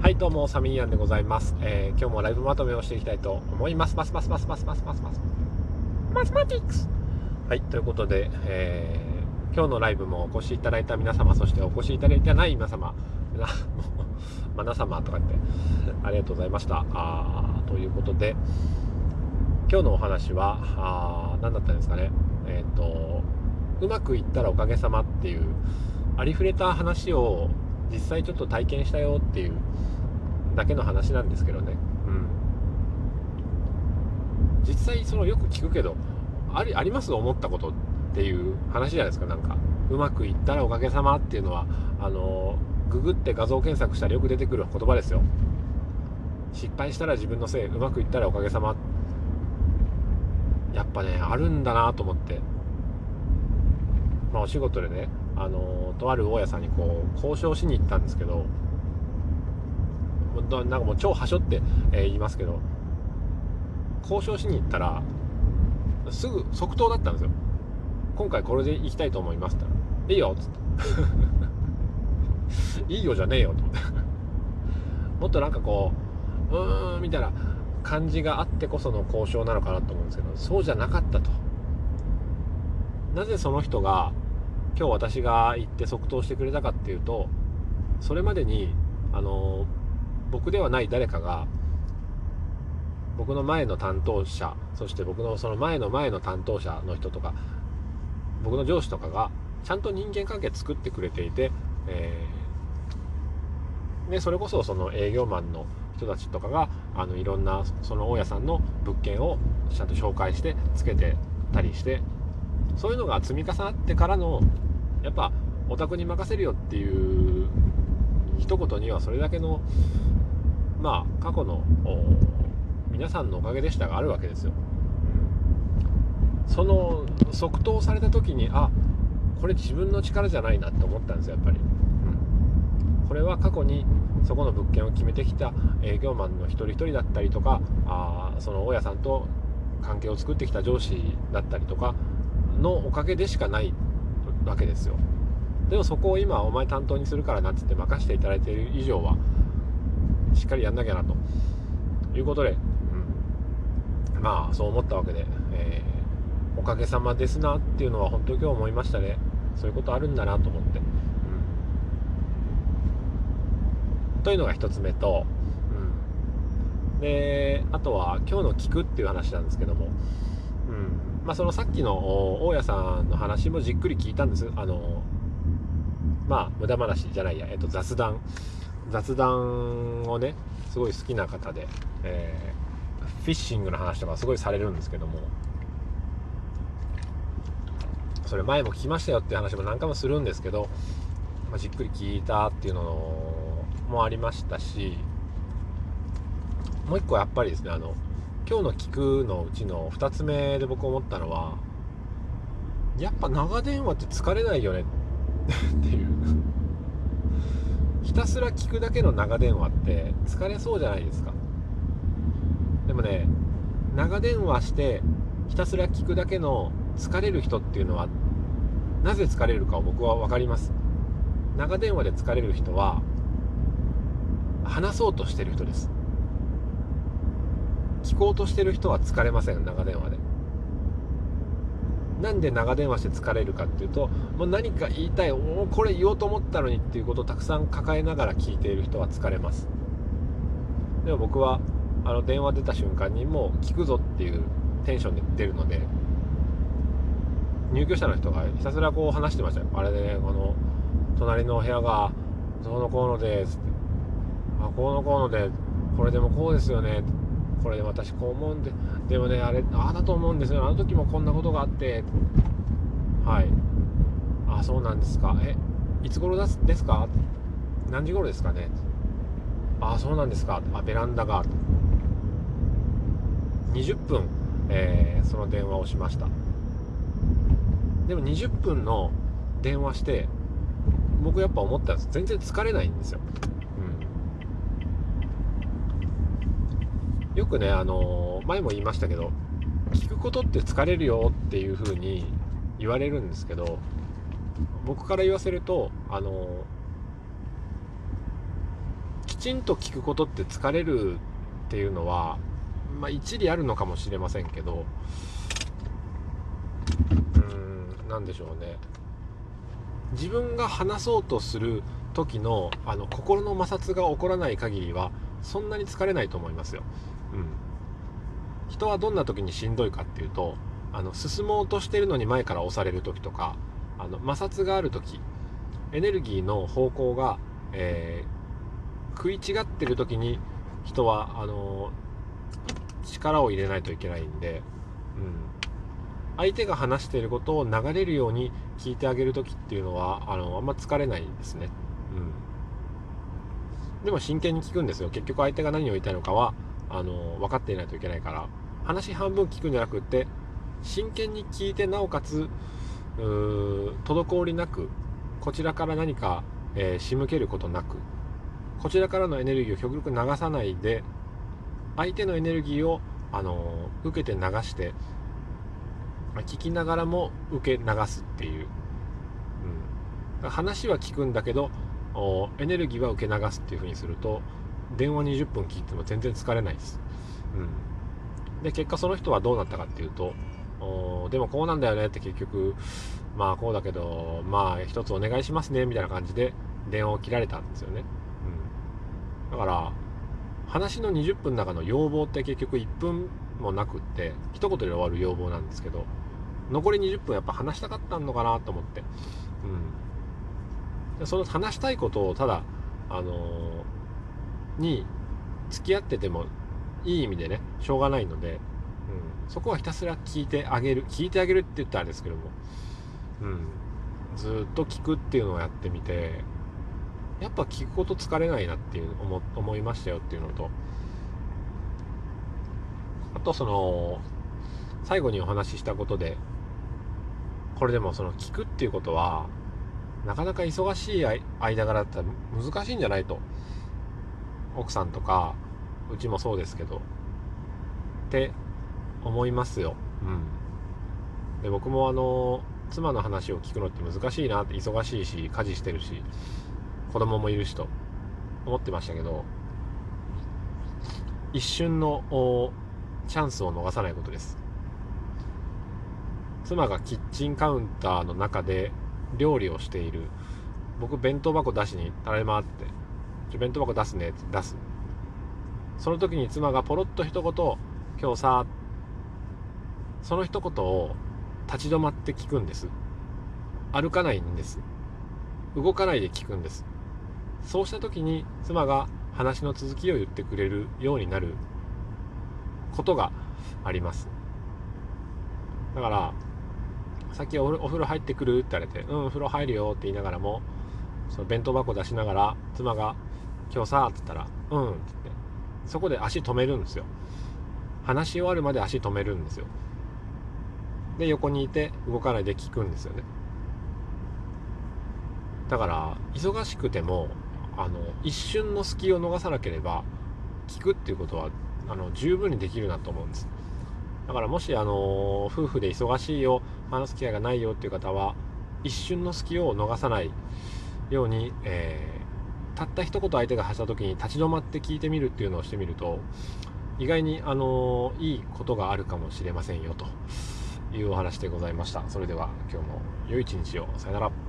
はい、どうも、サミーアンでございます。えー、今日もライブまとめをしていきたいと思います。ますますますますますますます。マスマティックスはい、ということで、えー、今日のライブもお越しいただいた皆様、そしてお越しいただいてない皆様、皆 様とか言って、ありがとうございました。あということで、今日のお話は、あ何だったんですかね。えっ、ー、と、うまくいったらおかげさまっていう、ありふれた話を実際ちょっと体験したよっていうだけの話なんですけどね、うん、実際そのよく聞くけどありあります思ったことっていう話じゃないですかなんか。うまくいったらおかげさまっていうのはあのググって画像検索したらよく出てくる言葉ですよ。失敗したら自分のせいうまくいったらおかげさま。やっぱねあるんだなと思って。まあ、お仕事でね、あのとある大家さんにこう交渉しに行ったんですけどなんかもう超はしょって、えー言いますけど交渉しに行ったらすぐ即答だったんですよ。今回これで行きたいと思いますって。言った「いいよ」っつって「いいよ」じゃねえよと思って。もっとなんかこううーんみたいな感じがあってこその交渉なのかなと思うんですけどそうじゃなかったと。なぜその人が今日私が行って即答してくれたかっていうとそれまでにあの僕ではない誰かが僕の前の担当者そして僕のその前の前の担当者の人とか僕の上司とかがちゃんと人間関係作ってくれていて、えーでそれこそその営業マンの人たちとかがあのいろんなその大家さんの物件をちゃんと紹介してつけてたりしてそういうのが積み重なってからのやっぱお宅に任せるよっていう一言にはそれだけのまあ過去の皆さんのおかげでしたがあるわけですよ。その即答された時にあこれ自分の力じゃないなって思ったんですよやっぱり。うんこれは過去にそこの物件を決めてきた営業マンの一人一人だったりとかあその大家さんと関係を作ってきた上司だったりとかのおかげでしかないわけですよ。でもそこを今お前担当にするからなっつって任せていただいている以上はしっかりやんなきゃなと。いうことで、うん、まあそう思ったわけで、えーおかげさまですなっていうのは本当に今日思いましたね。そういうことあるんだなと思って、うん、というのが一つ目と、うん、であとは今日の聞くっていう話なんですけども、うん。まあ、そのさっきの大家さんの話もじっくり聞いたんです。あのまあ無駄話じゃないや、えっと、雑談。雑談をねすごい好きな方で、えーフィッシングの話とかすごいされるんですけども。それ前も聞きましたよっていう話も何回もするんですけど、まあ、じっくり聞いたっていうのもありましたしもう一個やっぱりですねあの今日の聞くのうちの2つ目で僕思ったのはやっぱ長電話って疲れないよね。っていう。ひたすら聞くだけの長電話って疲れそうじゃないですか。でもね長電話してひたすら聞くだけの疲れる人っていうのはなぜ疲れるかを僕は分かります。長電話で疲れる人は話そうとしてる人です。聞こうとしてる人は疲れません長電話で。なんで長電話して疲れるかっていうともう何か言いたいおこれ言おうと思ったのにっていうことをたくさん抱えながら聞いている人は疲れます。でも僕はあの電話出た瞬間にもう聞くぞっていうテンションで出るので入居者の人がひたすらこう話してましたよ。あれで、ね、この隣のお部屋がどうのこうのでつって。あこうのこうのでこれでもこうですよねってこれで私こう思うんででもねあれああだと思うんですよ。あの時もこんなことがあって。はい。あそうなんですか。えいつ頃ですですか？何時頃ですかね？あそうなんですか。あベランダが。20分、えーその電話をしました。でも20分の電話して僕やっぱ思ったんです。全然疲れないんですよ、うん、よくねあの前も言いましたけど聞くことって疲れるよっていう風に言われるんですけど僕から言わせるとあのきちんと聞くことって疲れるっていうのは、まあ、一理あるのかもしれませんけどうん何でしょうね自分が話そうとする時のあの心の摩擦が起こらない限りはそんなに疲れないと思いますよ。うん、人はどんな時にしんどいかっていうとあの進もうとしてるのに前から押される時とかあの摩擦がある時エネルギーの方向が、えー、食い違ってる時に人はあの力を入れないといけないんで、うん、相手が話していることを流れるように聞いてあげる時っていうのはあのあんま疲れないですね。うん、でも真剣に聞くんですよ。結局相手が何を言いたいのかはあの分かっていないといけないから話半分聞くんじゃなくって真剣に聞いてなおかつ滞りなくこちらから何か、えー、仕向けることなくこちらからのエネルギーを極力流さないで相手のエネルギーを、あのー、受けて流して聞きながらも受け流すっていう、うん、話は聞くんだけどエネルギーは受け流すっていう風にすると電話20分聞いても全然疲れないです、うん、で結果その人はどうなったかっていうとでもこうなんだよねって結局まあこうだけどまあ一つお願いしますねみたいな感じで電話を切られたんですよね、うん、だから話の20分の中の要望って結局1分もなくって一言で終わる要望なんですけど残り20分やっぱ話したかったのかなと思って、うん、その話したいことをただあのー、に付き合っててもいい意味でねしょうがないのでうん、そこはひたすら聞いてあげる。聞いてあげるって言ったらあれですけども、うん、ずっと聞くっていうのをやってみてやっぱ聞くこと疲れないなっていう思思いましたよっていうのと。あとその最後にお話ししたことでこれでもその聞くっていうことはなかなか忙しい間柄だったら難しいんじゃないと奥さんとかうちもそうですけどって思いますよ。うん。で、僕もあの、妻の話を聞くのって難しいなって、忙しいし、家事してるし、子供もいるしと思ってましたけど、一瞬のチャンスを逃さないことです。妻がキッチンカウンターの中で料理をしている。僕、弁当箱出しにたらい回って、ちょ、弁当箱出すねって出す。その時に妻がポロッと一言、今日さ、その一言を立ち止まって聞くんです。歩かないんです。動かないで聞くんです。そうした時に妻が話の続きを言ってくれるようになる。ことがあります。だからさっきお風呂入ってくるって言われて「うんお風呂入るよ」って言いながらもその弁当箱出しながら妻が「今日さ」って言ったら「うん」って言って。そこで足止めるんですよ。話し終わるまで足止めるんですよ。で横にいて動かないで聞くんですよね。だから忙しくてもあの一瞬の隙を逃さなければ聞くっていうことはあの十分にできるなと思うんです。だからもしあの夫婦で忙しいよ話す機会がないよっていう方は一瞬の隙を逃さないように、えー、たった一言相手が発した時に立ち止まって聞いてみるっていうのをしてみると意外にあのいいことがあるかもしれませんよというお話でございました。それでは今日も良い一日を。さよなら。